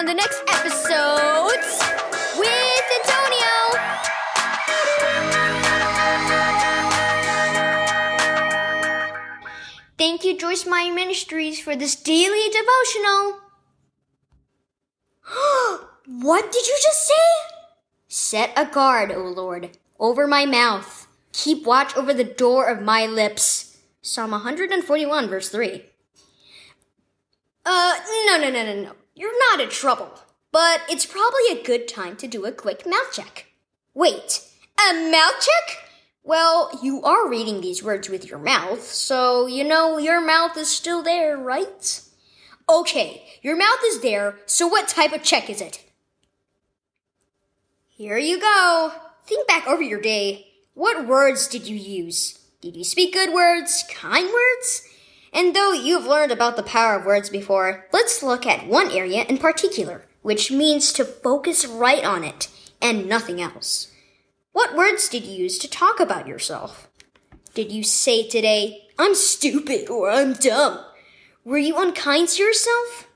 on the next episodes with Antonio. Thank you, Joyce Meyer Ministries, for this daily devotional. what did you just say? Set a guard, O Lord, over my mouth. Keep watch over the door of my lips. Psalm 141, verse 3. Uh, no, no, no, no, no. You're not in trouble. But it's probably a good time to do a quick mouth check. Wait, a mouth check? Well, you are reading these words with your mouth, so you know your mouth is still there, right? Okay, your mouth is there, so what type of check is it? Here you go. Think back over your day. What words did you use? Did you speak good words, kind words? And though you've learned about the power of words before, let's look at one area in particular, which means to focus right on it and nothing else. What words did you use to talk about yourself? Did you say today, I'm stupid or I'm dumb? Were you unkind to yourself?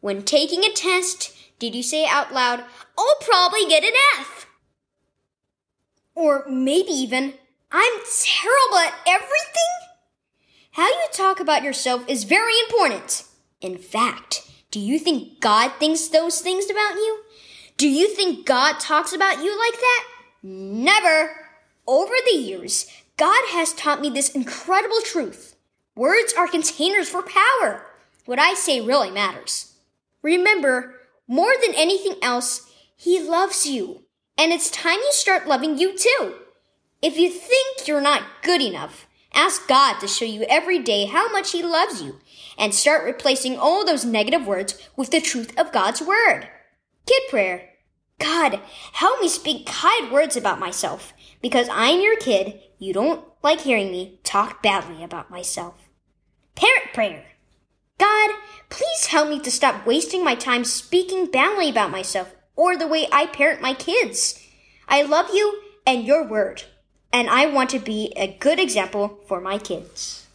When taking a test, did you say out loud, I'll probably get an F? Or maybe even, I'm terrible at everything? How you talk about yourself is very important. In fact, do you think God thinks those things about you? Do you think God talks about you like that? Never. Over the years, God has taught me this incredible truth. Words are containers for power. What I say really matters. Remember, more than anything else, He loves you. And it's time you start loving you too. If you think you're not good enough, Ask God to show you every day how much He loves you and start replacing all those negative words with the truth of God's Word. Kid prayer. God, help me speak kind words about myself because I'm your kid. You don't like hearing me talk badly about myself. Parent prayer. God, please help me to stop wasting my time speaking badly about myself or the way I parent my kids. I love you and your word and I want to be a good example for my kids.